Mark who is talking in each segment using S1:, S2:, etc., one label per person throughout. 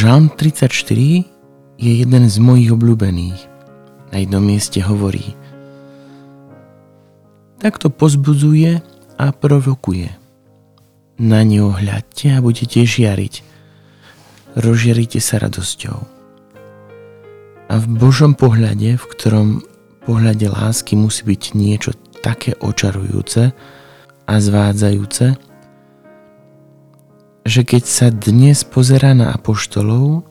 S1: Žalm 34 je jeden z mojich obľúbených. Na jednom mieste hovorí Takto pozbudzuje a provokuje. Na neho hľadte a budete žiariť. Rozžiarite sa radosťou. A v Božom pohľade, v ktorom pohľade lásky musí byť niečo také očarujúce a zvádzajúce, že keď sa dnes pozerá na apoštolov,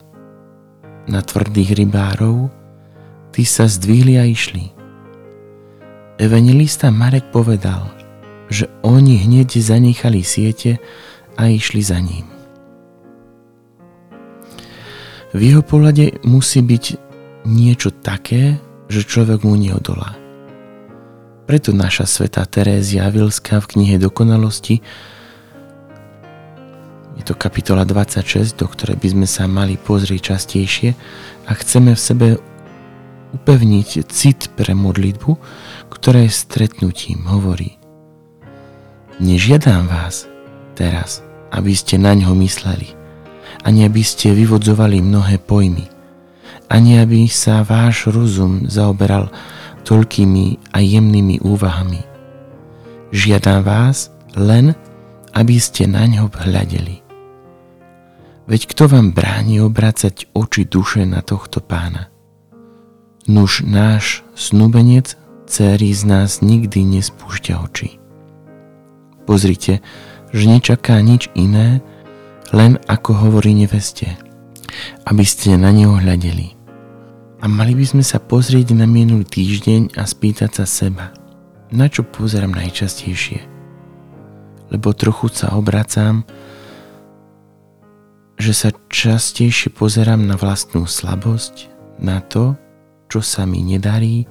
S1: na tvrdých rybárov, tí sa zdvihli a išli. Evangelista Marek povedal, že oni hneď zanechali siete a išli za ním. V jeho pohľade musí byť niečo také, že človek mu neodolá. Preto naša sveta Terézia Vilská v knihe Dokonalosti je to kapitola 26, do ktorej by sme sa mali pozrieť častejšie a chceme v sebe upevniť cit pre modlitbu, ktoré stretnutím hovorí. Nežiadam vás teraz, aby ste na ňo mysleli, ani aby ste vyvodzovali mnohé pojmy, ani aby sa váš rozum zaoberal toľkými a jemnými úvahami. Žiadam vás len, aby ste na ňo hľadeli. Veď kto vám bráni obracať oči duše na tohto pána? Nuž náš snúbenec céry z nás nikdy nespúšťa oči. Pozrite, že nečaká nič iné, len ako hovorí neveste, aby ste na neho hľadeli. A mali by sme sa pozrieť na minulý týždeň a spýtať sa seba, na čo pozerám najčastejšie. Lebo trochu sa obracám že sa častejšie pozerám na vlastnú slabosť, na to, čo sa mi nedarí,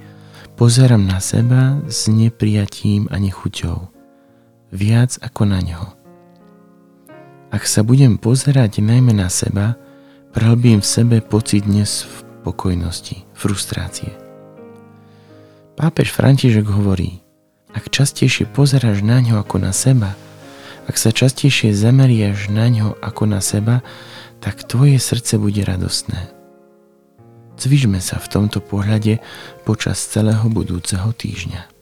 S1: pozerám na seba s neprijatím a nechuťou, viac ako na ňo. Ak sa budem pozerať najmä na seba, prehlbím v sebe pocit dnes v pokojnosti, frustrácie. Pápež František hovorí, ak častejšie pozeráš na ňo ako na seba, ak sa častejšie zameriaš na ňo ako na seba, tak tvoje srdce bude radostné. Cvižme sa v tomto pohľade počas celého budúceho týždňa.